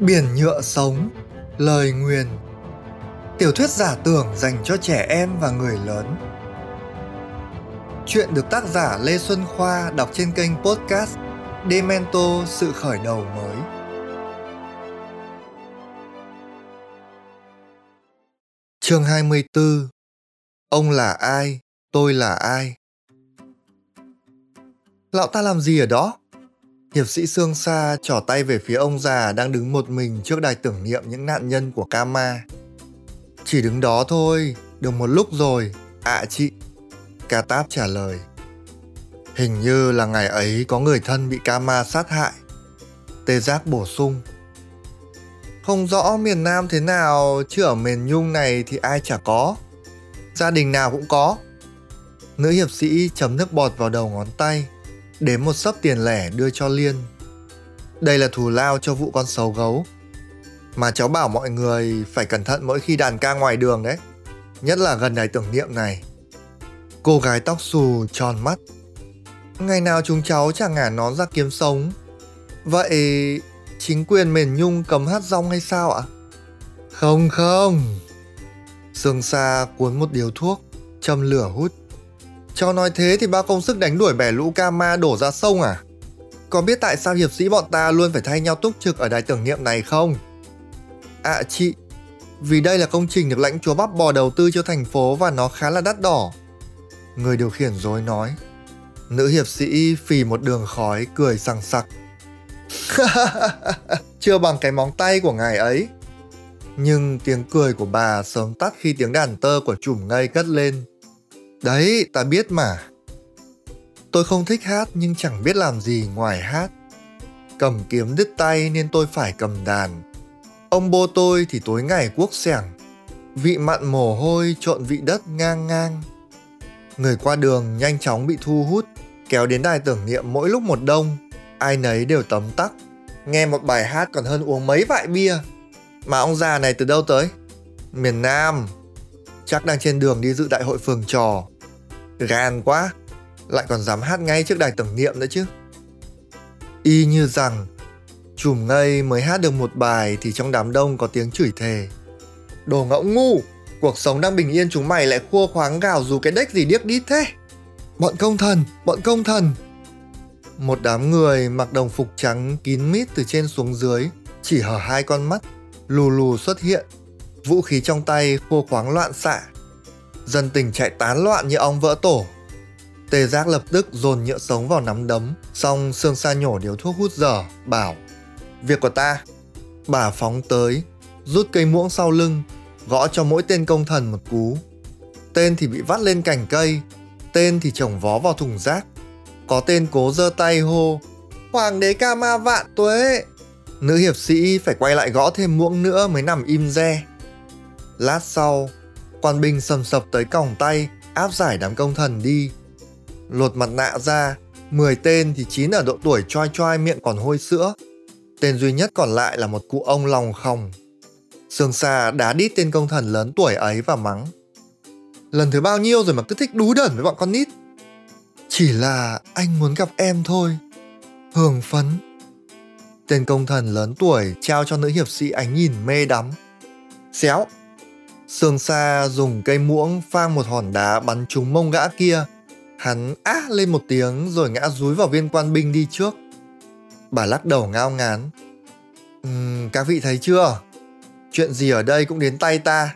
Biển nhựa sống, lời nguyền Tiểu thuyết giả tưởng dành cho trẻ em và người lớn Chuyện được tác giả Lê Xuân Khoa đọc trên kênh podcast Demento Sự Khởi Đầu Mới Chương 24 Ông là ai? Tôi là ai? Lão ta làm gì ở đó? Hiệp sĩ Sương Sa trỏ tay về phía ông già đang đứng một mình trước đài tưởng niệm những nạn nhân của Kama. Chỉ đứng đó thôi, được một lúc rồi, ạ à, chị. Ca Táp trả lời. Hình như là ngày ấy có người thân bị Kama sát hại. Tê Giác bổ sung. Không rõ miền Nam thế nào, chứ ở miền Nhung này thì ai chả có. Gia đình nào cũng có. Nữ hiệp sĩ chấm nước bọt vào đầu ngón tay, đếm một sấp tiền lẻ đưa cho Liên. Đây là thù lao cho vụ con sấu gấu. Mà cháu bảo mọi người phải cẩn thận mỗi khi đàn ca ngoài đường đấy. Nhất là gần đài tưởng niệm này. Cô gái tóc xù tròn mắt. Ngày nào chúng cháu chẳng ngả nón ra kiếm sống. Vậy chính quyền miền Nhung cấm hát rong hay sao ạ? Không không. Sương Sa cuốn một điếu thuốc, châm lửa hút. Cho nói thế thì bao công sức đánh đuổi bẻ lũ Kama đổ ra sông à? Có biết tại sao hiệp sĩ bọn ta luôn phải thay nhau túc trực ở đài tưởng niệm này không? À chị, vì đây là công trình được lãnh chúa bắp bò đầu tư cho thành phố và nó khá là đắt đỏ. Người điều khiển dối nói. Nữ hiệp sĩ phì một đường khói cười sằng sặc. Chưa bằng cái móng tay của ngài ấy. Nhưng tiếng cười của bà sớm tắt khi tiếng đàn tơ của chùm ngây cất lên. Đấy, ta biết mà. Tôi không thích hát nhưng chẳng biết làm gì ngoài hát. Cầm kiếm đứt tay nên tôi phải cầm đàn. Ông bố tôi thì tối ngày cuốc sẻng. Vị mặn mồ hôi trộn vị đất ngang ngang. Người qua đường nhanh chóng bị thu hút, kéo đến đài tưởng niệm mỗi lúc một đông. Ai nấy đều tấm tắc. Nghe một bài hát còn hơn uống mấy vại bia. Mà ông già này từ đâu tới? Miền Nam. Chắc đang trên đường đi dự đại hội phường trò. Gan quá, lại còn dám hát ngay trước đài tưởng niệm nữa chứ. Y như rằng, chùm ngây mới hát được một bài thì trong đám đông có tiếng chửi thề. Đồ ngẫu ngu, cuộc sống đang bình yên chúng mày lại khua khoáng gào dù cái đếch gì điếc đít thế. Bọn công thần, bọn công thần. Một đám người mặc đồng phục trắng kín mít từ trên xuống dưới, chỉ hở hai con mắt, lù lù xuất hiện. Vũ khí trong tay khô khoáng loạn xạ, dân tình chạy tán loạn như ong vỡ tổ. Tề giác lập tức dồn nhựa sống vào nắm đấm, xong xương sa nhổ điếu thuốc hút dở, bảo Việc của ta. Bà phóng tới, rút cây muỗng sau lưng, gõ cho mỗi tên công thần một cú. Tên thì bị vắt lên cành cây, tên thì chồng vó vào thùng rác. Có tên cố giơ tay hô, Hoàng đế ca ma vạn tuế. Nữ hiệp sĩ phải quay lại gõ thêm muỗng nữa mới nằm im re. Lát sau, quan binh sầm sập tới còng tay, áp giải đám công thần đi. Lột mặt nạ ra 10 tên thì 9 ở độ tuổi choai choai miệng còn hôi sữa. Tên duy nhất còn lại là một cụ ông lòng khòng. Sương xa đá đít tên công thần lớn tuổi ấy và mắng. Lần thứ bao nhiêu rồi mà cứ thích đú đẩn với bọn con nít? Chỉ là anh muốn gặp em thôi. Hưởng phấn. Tên công thần lớn tuổi trao cho nữ hiệp sĩ ánh nhìn mê đắm. Xéo Sương Sa dùng cây muỗng phang một hòn đá bắn trúng mông gã kia. Hắn á lên một tiếng rồi ngã rúi vào viên quan binh đi trước. Bà lắc đầu ngao ngán. Uhm, các vị thấy chưa? Chuyện gì ở đây cũng đến tay ta.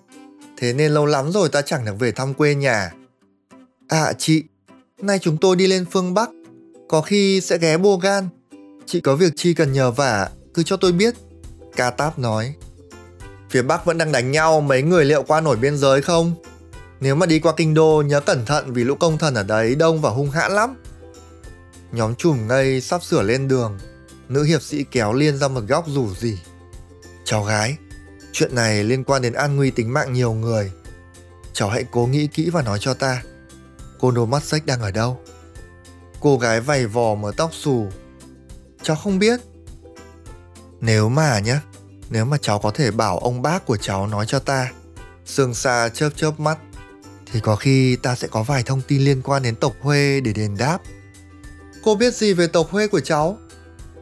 Thế nên lâu lắm rồi ta chẳng được về thăm quê nhà. À chị, nay chúng tôi đi lên phương Bắc. Có khi sẽ ghé Bô Gan. Chị có việc chi cần nhờ vả, cứ cho tôi biết. Ca Táp nói. Phía Bắc vẫn đang đánh nhau, mấy người liệu qua nổi biên giới không? Nếu mà đi qua kinh đô nhớ cẩn thận vì lũ công thần ở đấy đông và hung hãn lắm. Nhóm chùm ngây sắp sửa lên đường, nữ hiệp sĩ kéo Liên ra một góc rủ gì. Cháu gái, chuyện này liên quan đến an nguy tính mạng nhiều người. Cháu hãy cố nghĩ kỹ và nói cho ta. Cô đồ mắt sách đang ở đâu? Cô gái vầy vò mở tóc xù. Cháu không biết. Nếu mà nhé, nếu mà cháu có thể bảo ông bác của cháu nói cho ta Sương xa chớp chớp mắt Thì có khi ta sẽ có vài thông tin liên quan đến tộc Huê để đền đáp Cô biết gì về tộc Huê của cháu?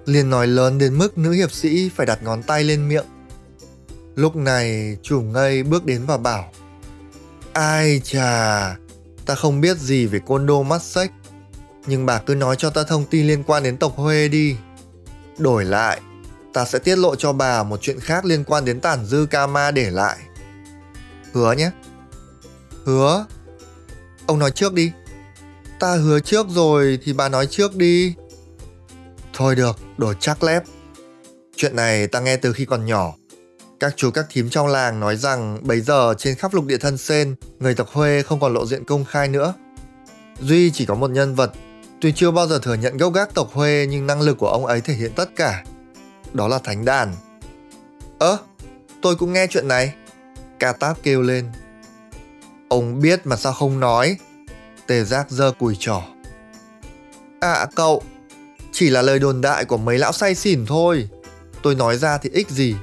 liền nói lớn đến mức nữ hiệp sĩ phải đặt ngón tay lên miệng. Lúc này chủ ngây bước đến và bảo Ai chà, ta không biết gì về côn đô mắt sách Nhưng bà cứ nói cho ta thông tin liên quan đến tộc Huê đi Đổi lại, ta sẽ tiết lộ cho bà một chuyện khác liên quan đến tản dư Kama để lại. Hứa nhé. Hứa. Ông nói trước đi. Ta hứa trước rồi thì bà nói trước đi. Thôi được, đồ chắc lép. Chuyện này ta nghe từ khi còn nhỏ. Các chú các thím trong làng nói rằng bấy giờ trên khắp lục địa thân sen, người tộc Huê không còn lộ diện công khai nữa. Duy chỉ có một nhân vật, tuy chưa bao giờ thừa nhận gốc gác tộc Huê nhưng năng lực của ông ấy thể hiện tất cả. Đó là Thánh Đàn. Ơ, tôi cũng nghe chuyện này. Ca Táp kêu lên. Ông biết mà sao không nói? Tề giác giơ cùi trỏ. À cậu, chỉ là lời đồn đại của mấy lão say xỉn thôi. Tôi nói ra thì ích gì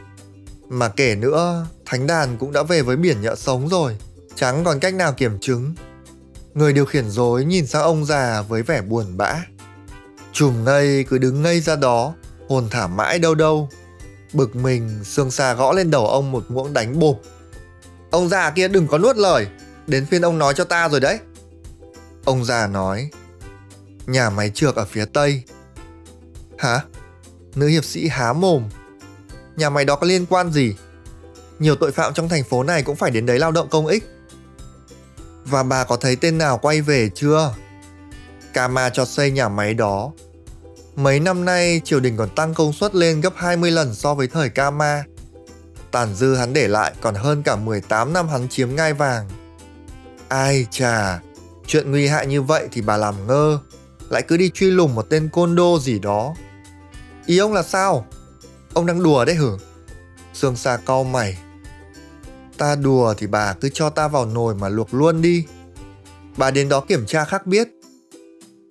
mà kể nữa, thánh đàn cũng đã về với biển nhợ sống rồi, chẳng còn cách nào kiểm chứng. Người điều khiển dối nhìn sang ông già với vẻ buồn bã. Chùm ngây cứ đứng ngây ra đó, hồn thả mãi đâu đâu. Bực mình, xương xa gõ lên đầu ông một muỗng đánh bộp. Ông già kia đừng có nuốt lời, đến phiên ông nói cho ta rồi đấy. Ông già nói, nhà máy trượt ở phía tây. Hả? Nữ hiệp sĩ há mồm, nhà máy đó có liên quan gì? Nhiều tội phạm trong thành phố này cũng phải đến đấy lao động công ích. Và bà có thấy tên nào quay về chưa? Kama cho xây nhà máy đó. Mấy năm nay triều đình còn tăng công suất lên gấp 20 lần so với thời Kama. Tàn dư hắn để lại còn hơn cả 18 năm hắn chiếm ngai vàng. Ai chà, chuyện nguy hại như vậy thì bà làm ngơ, lại cứ đi truy lùng một tên côn đô gì đó. Ý ông là sao? Ông đang đùa đấy hử? Sương Sa cau mày. Ta đùa thì bà cứ cho ta vào nồi mà luộc luôn đi. Bà đến đó kiểm tra khác biết.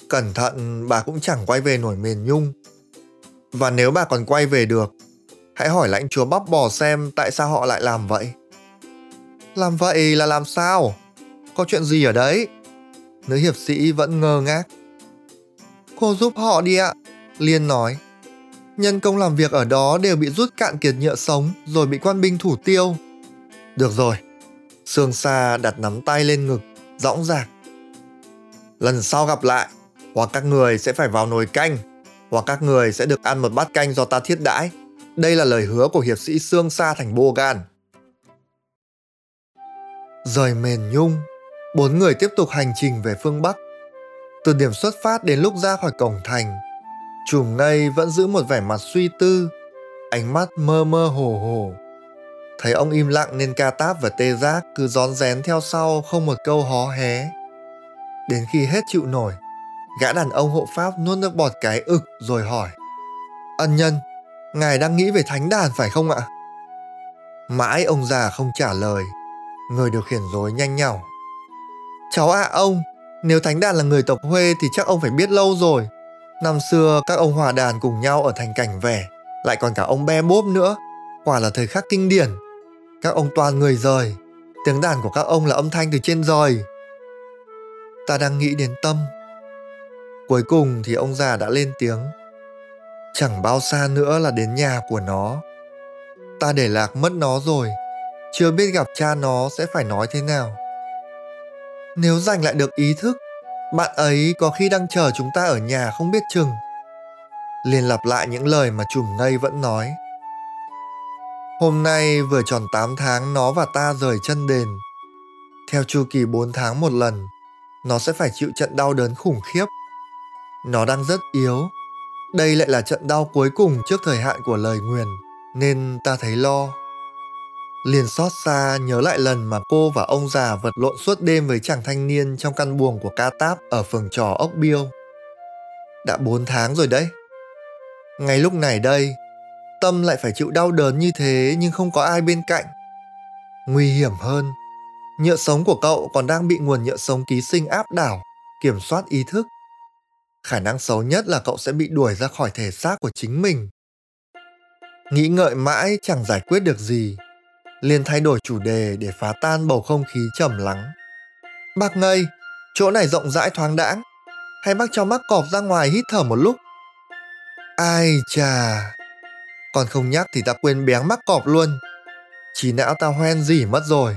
Cẩn thận bà cũng chẳng quay về nổi miền nhung. Và nếu bà còn quay về được, hãy hỏi lãnh chúa bắp bò xem tại sao họ lại làm vậy. Làm vậy là làm sao? Có chuyện gì ở đấy? Nữ hiệp sĩ vẫn ngơ ngác. Cô giúp họ đi ạ, Liên nói nhân công làm việc ở đó đều bị rút cạn kiệt nhựa sống rồi bị quan binh thủ tiêu. Được rồi, Sương Sa đặt nắm tay lên ngực, dõng dạc. Lần sau gặp lại, hoặc các người sẽ phải vào nồi canh, hoặc các người sẽ được ăn một bát canh do ta thiết đãi. Đây là lời hứa của hiệp sĩ Sương Sa thành Bô Gan. Rời mền nhung, bốn người tiếp tục hành trình về phương Bắc. Từ điểm xuất phát đến lúc ra khỏi cổng thành, Chùm ngây vẫn giữ một vẻ mặt suy tư, ánh mắt mơ mơ hồ hồ. Thấy ông im lặng nên ca táp và tê giác cứ rón rén theo sau không một câu hó hé. Đến khi hết chịu nổi, gã đàn ông hộ pháp nuốt nước bọt cái ực rồi hỏi. Ân nhân, ngài đang nghĩ về thánh đàn phải không ạ? Mãi ông già không trả lời, người điều khiển rối nhanh nhảu. Cháu ạ à, ông, nếu thánh đàn là người tộc Huê thì chắc ông phải biết lâu rồi. Năm xưa các ông hòa đàn cùng nhau ở thành cảnh vẻ, lại còn cả ông be bốp nữa, quả là thời khắc kinh điển. Các ông toàn người rời, tiếng đàn của các ông là âm thanh từ trên rời. Ta đang nghĩ đến tâm. Cuối cùng thì ông già đã lên tiếng. Chẳng bao xa nữa là đến nhà của nó. Ta để lạc mất nó rồi, chưa biết gặp cha nó sẽ phải nói thế nào. Nếu giành lại được ý thức bạn ấy có khi đang chờ chúng ta ở nhà không biết chừng. Liền lặp lại những lời mà chùm ngây vẫn nói. Hôm nay vừa tròn 8 tháng nó và ta rời chân đền. Theo chu kỳ 4 tháng một lần, nó sẽ phải chịu trận đau đớn khủng khiếp. Nó đang rất yếu. Đây lại là trận đau cuối cùng trước thời hạn của lời nguyền, nên ta thấy lo liền xót xa nhớ lại lần mà cô và ông già vật lộn suốt đêm với chàng thanh niên trong căn buồng của ca táp ở phường trò ốc biêu. Đã bốn tháng rồi đấy. Ngay lúc này đây, Tâm lại phải chịu đau đớn như thế nhưng không có ai bên cạnh. Nguy hiểm hơn, nhựa sống của cậu còn đang bị nguồn nhựa sống ký sinh áp đảo, kiểm soát ý thức. Khả năng xấu nhất là cậu sẽ bị đuổi ra khỏi thể xác của chính mình. Nghĩ ngợi mãi chẳng giải quyết được gì, liền thay đổi chủ đề để phá tan bầu không khí trầm lắng. Bác ngây, chỗ này rộng rãi thoáng đãng, hay bác cho mắc cọp ra ngoài hít thở một lúc? Ai chà, còn không nhắc thì ta quên béng mắc cọp luôn. Chỉ não ta hoen gì mất rồi.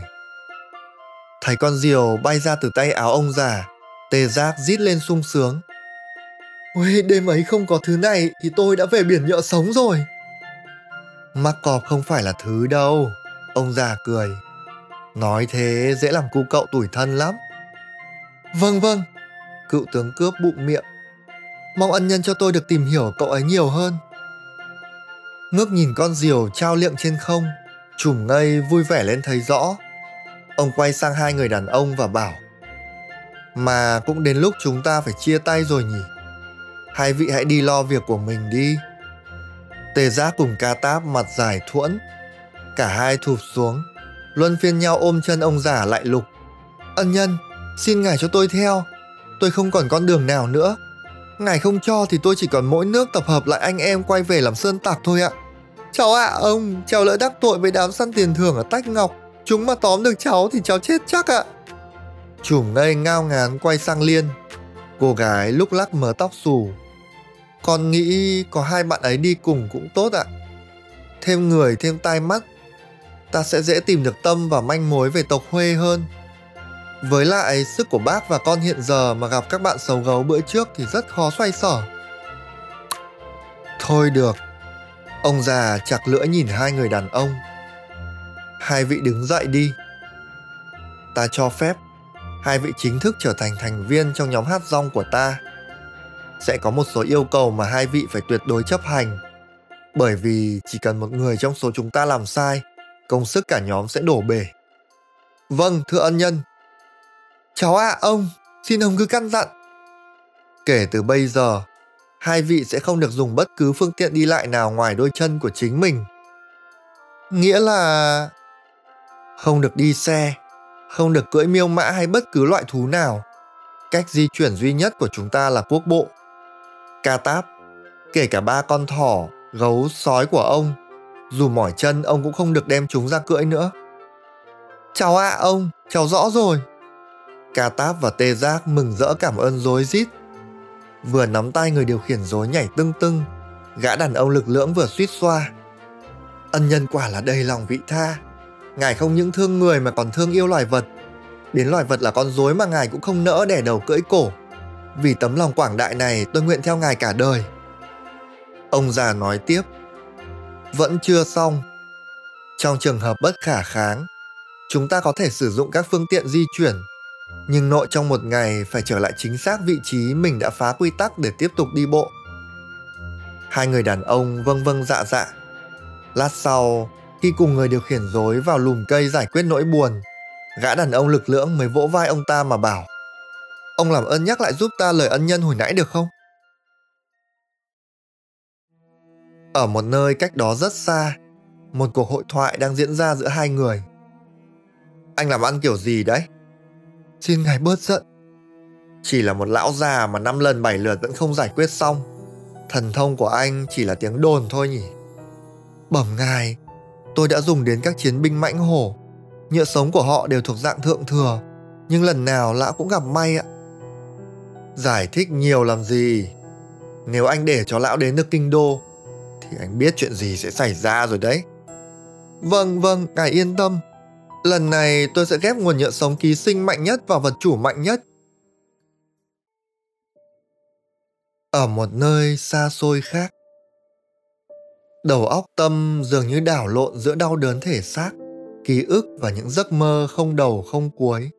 Thấy con diều bay ra từ tay áo ông già, tê giác rít lên sung sướng. Ôi, đêm ấy không có thứ này thì tôi đã về biển nhựa sống rồi. Mắc cọp không phải là thứ đâu, ông già cười. Nói thế dễ làm cu cậu tủi thân lắm. Vâng vâng, cựu tướng cướp bụng miệng. Mong ân nhân cho tôi được tìm hiểu cậu ấy nhiều hơn. Ngước nhìn con diều trao liệng trên không, trùm ngây vui vẻ lên thấy rõ. Ông quay sang hai người đàn ông và bảo Mà cũng đến lúc chúng ta phải chia tay rồi nhỉ Hai vị hãy đi lo việc của mình đi. Tề giác cùng ca táp mặt dài thuẫn. Cả hai thụp xuống. Luân phiên nhau ôm chân ông già lại lục. Ân nhân Xin ngài cho tôi theo. Tôi không còn con đường nào nữa. Ngài không cho thì tôi chỉ còn mỗi nước tập hợp lại anh em quay về làm sơn tạc thôi ạ. Cháu ạ à, ông Cháu lỡ đắc tội với đám săn tiền thưởng ở Tách Ngọc. Chúng mà tóm được cháu thì cháu chết chắc ạ. Chùm ngây ngao ngán quay sang Liên. Cô gái lúc lắc mớ tóc xù. Con nghĩ có hai bạn ấy đi cùng cũng tốt ạ Thêm người, thêm tai mắt, Ta sẽ dễ tìm được tâm và manh mối về tộc Huê hơn với lại, sức của bác và con hiện giờ mà gặp các bạn xấu gấu bữa trước thì rất khó xoay sở. Thôi được. Ông già chặt lưỡi nhìn hai người đàn ông. Hai vị đứng dậy đi. Ta cho phép hai vị chính thức trở thành thành viên trong nhóm hát rong của ta. Sẽ có một số yêu cầu mà hai vị phải tuyệt đối chấp hành. Bởi vì chỉ cần một người trong số chúng ta làm sai, công sức cả nhóm sẽ đổ bể. Vâng, thưa ân nhân, Cháu ạ, à, ông, xin ông cứ căn dặn. Kể từ bây giờ, hai vị sẽ không được dùng bất cứ phương tiện đi lại nào ngoài đôi chân của chính mình. Nghĩa là không được đi xe, không được cưỡi miêu mã hay bất cứ loại thú nào. Cách di chuyển duy nhất của chúng ta là quốc bộ. Ca táp, kể cả ba con thỏ, gấu, sói của ông, dù mỏi chân ông cũng không được đem chúng ra cưỡi nữa. Chào ạ à, ông, cháu rõ rồi. Ca Táp và Tê Giác mừng rỡ cảm ơn rối rít. Vừa nắm tay người điều khiển rối nhảy tưng tưng, gã đàn ông lực lưỡng vừa suýt xoa. Ân nhân quả là đầy lòng vị tha. Ngài không những thương người mà còn thương yêu loài vật. Đến loài vật là con rối mà ngài cũng không nỡ đẻ đầu cưỡi cổ. Vì tấm lòng quảng đại này tôi nguyện theo ngài cả đời. Ông già nói tiếp. Vẫn chưa xong. Trong trường hợp bất khả kháng, chúng ta có thể sử dụng các phương tiện di chuyển nhưng nội trong một ngày phải trở lại chính xác vị trí mình đã phá quy tắc để tiếp tục đi bộ. Hai người đàn ông vâng vâng dạ dạ. Lát sau, khi cùng người điều khiển rối vào lùm cây giải quyết nỗi buồn, gã đàn ông lực lưỡng mới vỗ vai ông ta mà bảo Ông làm ơn nhắc lại giúp ta lời ân nhân hồi nãy được không? Ở một nơi cách đó rất xa, một cuộc hội thoại đang diễn ra giữa hai người. Anh làm ăn kiểu gì đấy? Xin ngài bớt giận. Chỉ là một lão già mà năm lần bảy lượt vẫn không giải quyết xong. Thần thông của anh chỉ là tiếng đồn thôi nhỉ. Bẩm ngài, tôi đã dùng đến các chiến binh mãnh hổ. Nhựa sống của họ đều thuộc dạng thượng thừa, nhưng lần nào lão cũng gặp may ạ. Giải thích nhiều làm gì? Nếu anh để cho lão đến được kinh đô, thì anh biết chuyện gì sẽ xảy ra rồi đấy. Vâng, vâng, ngài yên tâm, Lần này tôi sẽ ghép nguồn nhựa sống ký sinh mạnh nhất vào vật chủ mạnh nhất. Ở một nơi xa xôi khác, đầu óc tâm dường như đảo lộn giữa đau đớn thể xác, ký ức và những giấc mơ không đầu không cuối.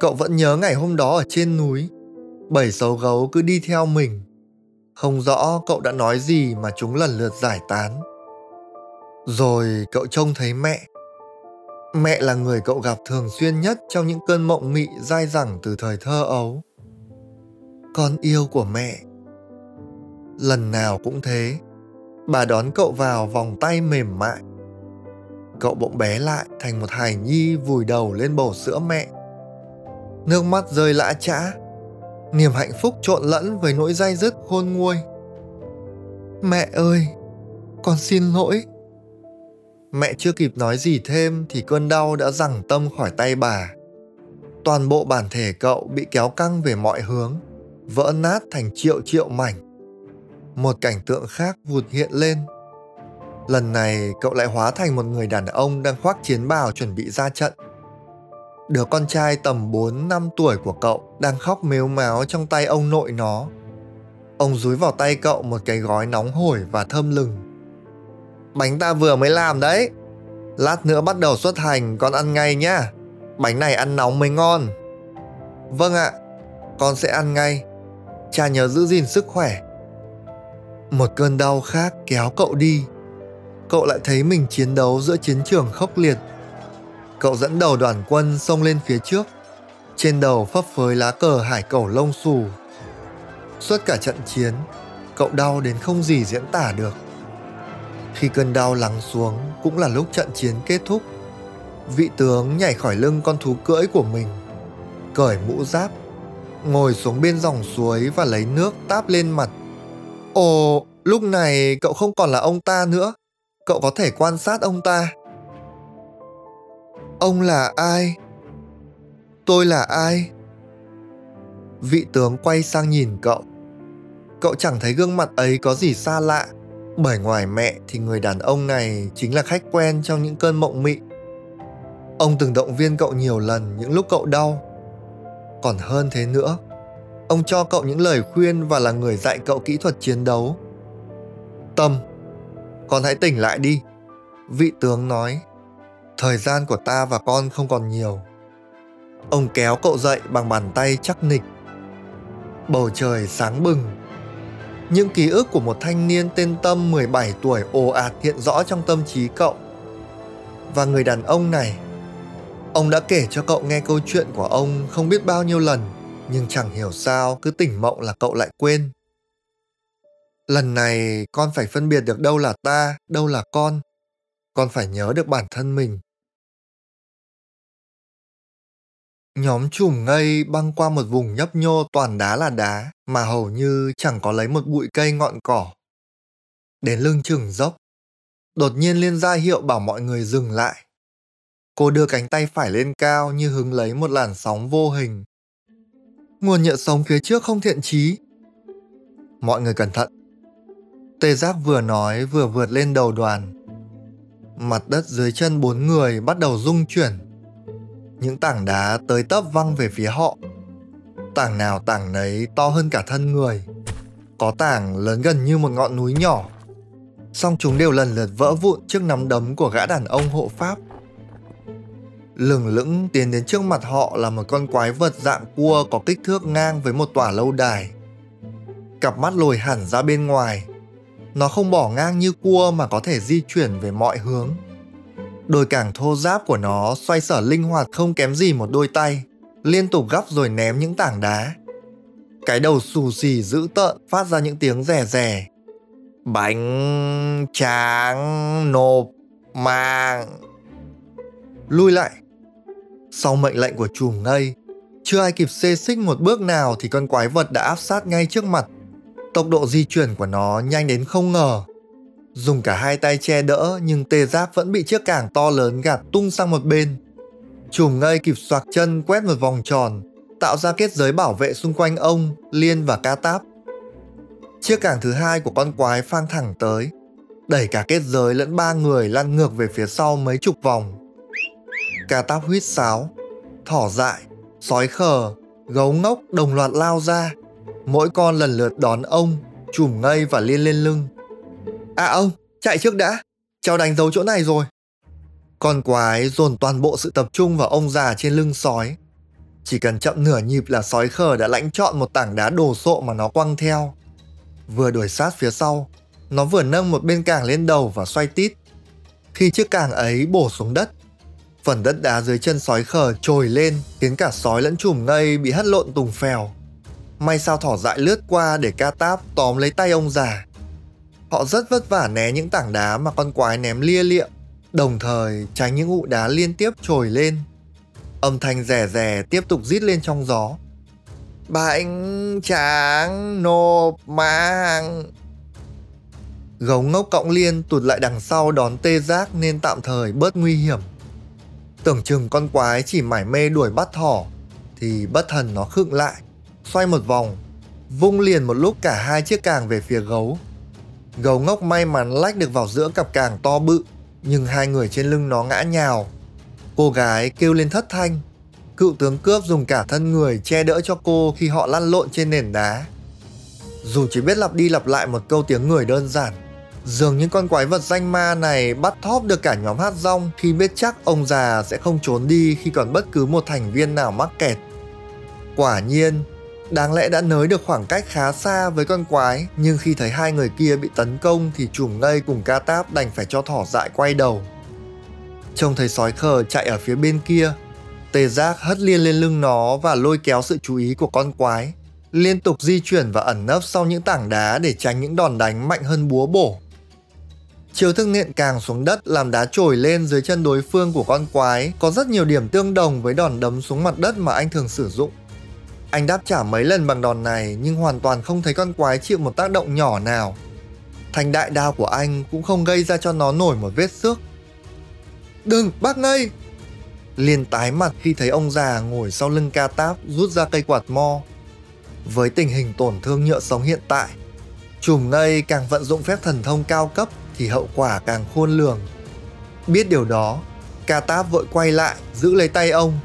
Cậu vẫn nhớ ngày hôm đó ở trên núi, bảy sấu gấu cứ đi theo mình. Không rõ cậu đã nói gì mà chúng lần lượt giải tán. Rồi cậu trông thấy mẹ, Mẹ là người cậu gặp thường xuyên nhất trong những cơn mộng mị dai dẳng từ thời thơ ấu. Con yêu của mẹ. Lần nào cũng thế, bà đón cậu vào vòng tay mềm mại. Cậu bỗng bé lại thành một hài nhi vùi đầu lên bầu sữa mẹ. Nước mắt rơi lã chã, niềm hạnh phúc trộn lẫn với nỗi dai dứt khôn nguôi. Mẹ ơi, con xin lỗi Mẹ chưa kịp nói gì thêm thì cơn đau đã giằng tâm khỏi tay bà. Toàn bộ bản thể cậu bị kéo căng về mọi hướng, vỡ nát thành triệu triệu mảnh. một cảnh tượng khác vụt hiện lên. Lần này cậu lại hóa thành một người đàn ông đang khoác chiến bào chuẩn bị ra trận. Đứa con trai tầm 4 năm tuổi của cậu đang khóc mếu máo trong tay ông nội nó. Ông dúi vào tay cậu một cái gói nóng hổi và thơm lừng. Bánh ta vừa mới làm đấy. Lát nữa bắt đầu xuất hành con ăn ngay nhá. Bánh này ăn nóng mới ngon. Vâng ạ, con sẽ ăn ngay. Cha nhớ giữ gìn sức khỏe. Một cơn đau khác kéo cậu đi. Cậu lại thấy mình chiến đấu giữa chiến trường khốc liệt. Cậu dẫn đầu đoàn quân xông lên phía trước. Trên đầu phấp phới lá cờ hải cẩu lông xù. Suốt cả trận chiến, cậu đau đến không gì diễn tả được. Khi cơn đau lắng xuống cũng là lúc trận chiến kết thúc. Vị tướng nhảy khỏi lưng con thú cưỡi của mình, cởi mũ giáp, ngồi xuống bên dòng suối và lấy nước táp lên mặt. Ồ, lúc này cậu không còn là ông ta nữa, cậu có thể quan sát ông ta. Ông là ai? Tôi là ai? Vị tướng quay sang nhìn cậu. Cậu chẳng thấy gương mặt ấy có gì xa lạ, bởi ngoài mẹ thì người đàn ông này chính là khách quen trong những cơn mộng mị. Ông từng động viên cậu nhiều lần những lúc cậu đau. Còn hơn thế nữa, ông cho cậu những lời khuyên và là người dạy cậu kỹ thuật chiến đấu. Tâm, con hãy tỉnh lại đi. Vị tướng nói, thời gian của ta và con không còn nhiều. Ông kéo cậu dậy bằng bàn tay chắc nịch. Bầu trời sáng bừng. Những ký ức của một thanh niên tên Tâm 17 tuổi ồ ạt hiện rõ trong tâm trí cậu. Và người đàn ông này Ông đã kể cho cậu nghe câu chuyện của ông không biết bao nhiêu lần, nhưng chẳng hiểu sao cứ tỉnh mộng là cậu lại quên. Lần này con phải phân biệt được đâu là ta, đâu là con. Con phải nhớ được bản thân mình. Nhóm trùm ngây băng qua một vùng nhấp nhô toàn đá là đá mà hầu như chẳng có lấy một bụi cây ngọn cỏ. Đến lưng chừng dốc, đột nhiên liên ra hiệu bảo mọi người dừng lại. Cô đưa cánh tay phải lên cao như hứng lấy một làn sóng vô hình. Nguồn nhựa sống phía trước không thiện trí Mọi người cẩn thận. Tê giác vừa nói vừa vượt lên đầu đoàn. Mặt đất dưới chân bốn người bắt đầu rung chuyển. Những tảng đá tới tấp văng về phía họ. Tảng nào tảng nấy to hơn cả thân người. Có tảng lớn gần như một ngọn núi nhỏ. Song chúng đều lần lượt vỡ vụn trước nắm đấm của gã đàn ông hộ pháp lừng lững tiến đến trước mặt họ là một con quái vật dạng cua có kích thước ngang với một tòa lâu đài. Cặp mắt lồi hẳn ra bên ngoài. Nó không bỏ ngang như cua mà có thể di chuyển về mọi hướng. Đôi cảng thô giáp của nó xoay sở linh hoạt không kém gì một đôi tay, liên tục gấp rồi ném những tảng đá. Cái đầu xù xì dữ tợn phát ra những tiếng rè rè. Bánh tráng nộp mang. Lui lại, sau mệnh lệnh của chùm ngây, chưa ai kịp xê xích một bước nào thì con quái vật đã áp sát ngay trước mặt. Tốc độ di chuyển của nó nhanh đến không ngờ. Dùng cả hai tay che đỡ nhưng tê giác vẫn bị chiếc cảng to lớn gạt tung sang một bên. Chùm ngây kịp xoạc chân quét một vòng tròn, tạo ra kết giới bảo vệ xung quanh ông, Liên và Ca Táp. Chiếc cảng thứ hai của con quái phang thẳng tới, đẩy cả kết giới lẫn ba người lăn ngược về phía sau mấy chục vòng ca táp huýt sáo, thỏ dại, sói khờ, gấu ngốc đồng loạt lao ra. Mỗi con lần lượt đón ông, chùm ngây và liên lên lưng. À ông, chạy trước đã, cháu đánh dấu chỗ này rồi. Con quái dồn toàn bộ sự tập trung vào ông già trên lưng sói. Chỉ cần chậm nửa nhịp là sói khờ đã lãnh chọn một tảng đá đồ sộ mà nó quăng theo. Vừa đuổi sát phía sau, nó vừa nâng một bên càng lên đầu và xoay tít. Khi chiếc càng ấy bổ xuống đất, Phần đất đá dưới chân sói khờ trồi lên khiến cả sói lẫn chùm ngây bị hất lộn tùng phèo. May sao thỏ dại lướt qua để ca táp tóm lấy tay ông già. Họ rất vất vả né những tảng đá mà con quái ném lia lịa, đồng thời tránh những ụ đá liên tiếp trồi lên. Âm thanh rè rè tiếp tục rít lên trong gió. Bánh tráng nộp mang Gấu ngốc cọng liên tụt lại đằng sau đón tê giác nên tạm thời bớt nguy hiểm. Tưởng chừng con quái chỉ mải mê đuổi bắt thỏ Thì bất thần nó khựng lại Xoay một vòng Vung liền một lúc cả hai chiếc càng về phía gấu Gấu ngốc may mắn lách được vào giữa cặp càng to bự, nhưng hai người trên lưng nó ngã nhào. Cô gái kêu lên thất thanh. Cựu tướng cướp dùng cả thân người che đỡ cho cô khi họ lăn lộn trên nền đá. Dù chỉ biết lặp đi lặp lại một câu tiếng người đơn giản, dường như con quái vật danh ma này bắt thóp được cả nhóm hát rong khi biết chắc ông già sẽ không trốn đi khi còn bất cứ một thành viên nào mắc kẹt. Quả nhiên, Đáng lẽ đã nới được khoảng cách khá xa với con quái, nhưng khi thấy hai người kia bị tấn công thì chùm ngây cùng ca táp đành phải cho thỏ dại quay đầu. Trông thấy sói khờ chạy ở phía bên kia, tê giác hất liên lên lưng nó và lôi kéo sự chú ý của con quái, liên tục di chuyển và ẩn nấp sau những tảng đá để tránh những đòn đánh mạnh hơn búa bổ. Chiều thức nện càng xuống đất làm đá trồi lên dưới chân đối phương của con quái có rất nhiều điểm tương đồng với đòn đấm xuống mặt đất mà anh thường sử dụng. Anh đáp trả mấy lần bằng đòn này nhưng hoàn toàn không thấy con quái chịu một tác động nhỏ nào. Thành đại đao của anh cũng không gây ra cho nó nổi một vết xước. Đừng, bác ngây! Liên tái mặt khi thấy ông già ngồi sau lưng ca táp rút ra cây quạt mo. Với tình hình tổn thương nhựa sống hiện tại, chùm ngây càng vận dụng phép thần thông cao cấp thì hậu quả càng khôn lường. Biết điều đó, ca táp vội quay lại giữ lấy tay ông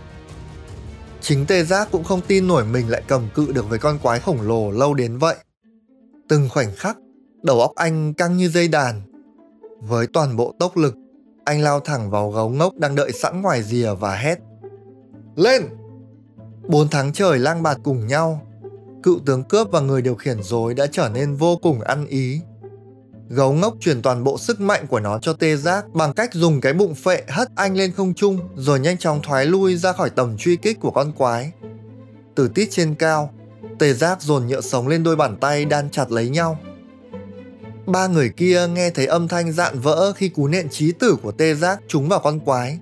Chính tê giác cũng không tin nổi mình lại cầm cự được với con quái khổng lồ lâu đến vậy. Từng khoảnh khắc, đầu óc anh căng như dây đàn. Với toàn bộ tốc lực, anh lao thẳng vào gấu ngốc đang đợi sẵn ngoài rìa và hét. Lên! Bốn tháng trời lang bạt cùng nhau, cựu tướng cướp và người điều khiển dối đã trở nên vô cùng ăn ý. Gấu ngốc truyền toàn bộ sức mạnh của nó cho tê giác bằng cách dùng cái bụng phệ hất anh lên không trung rồi nhanh chóng thoái lui ra khỏi tầm truy kích của con quái. Từ tít trên cao, tê giác dồn nhựa sống lên đôi bàn tay đan chặt lấy nhau. Ba người kia nghe thấy âm thanh dạn vỡ khi cú nện trí tử của tê giác trúng vào con quái.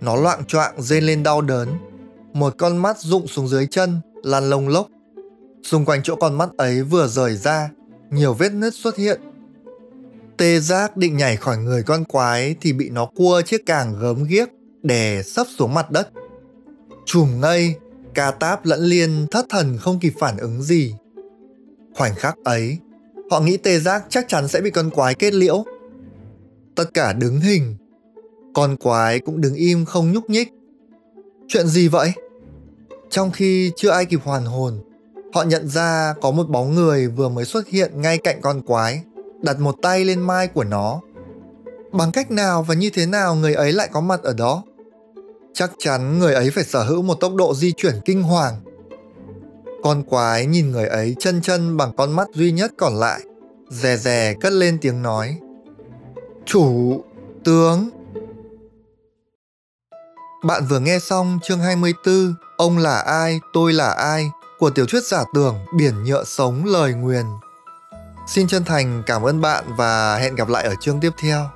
Nó loạn choạng rên lên đau đớn. Một con mắt rụng xuống dưới chân, lăn lông lốc. Xung quanh chỗ con mắt ấy vừa rời ra, nhiều vết nứt xuất hiện Tê giác định nhảy khỏi người con quái thì bị nó cua chiếc càng gớm ghiếc đè sấp xuống mặt đất. Chùm ngây, ca táp lẫn liên thất thần không kịp phản ứng gì. Khoảnh khắc ấy, họ nghĩ tê giác chắc chắn sẽ bị con quái kết liễu. Tất cả đứng hình, con quái cũng đứng im không nhúc nhích. Chuyện gì vậy? Trong khi chưa ai kịp hoàn hồn, họ nhận ra có một bóng người vừa mới xuất hiện ngay cạnh con quái đặt một tay lên mai của nó. Bằng cách nào và như thế nào người ấy lại có mặt ở đó? Chắc chắn người ấy phải sở hữu một tốc độ di chuyển kinh hoàng. Con quái nhìn người ấy chân chân bằng con mắt duy nhất còn lại, rè rè cất lên tiếng nói. Chủ, tướng. Bạn vừa nghe xong chương 24 Ông là ai, tôi là ai của tiểu thuyết giả tưởng Biển nhựa sống lời nguyền Xin chân thành cảm ơn bạn và hẹn gặp lại ở chương tiếp theo.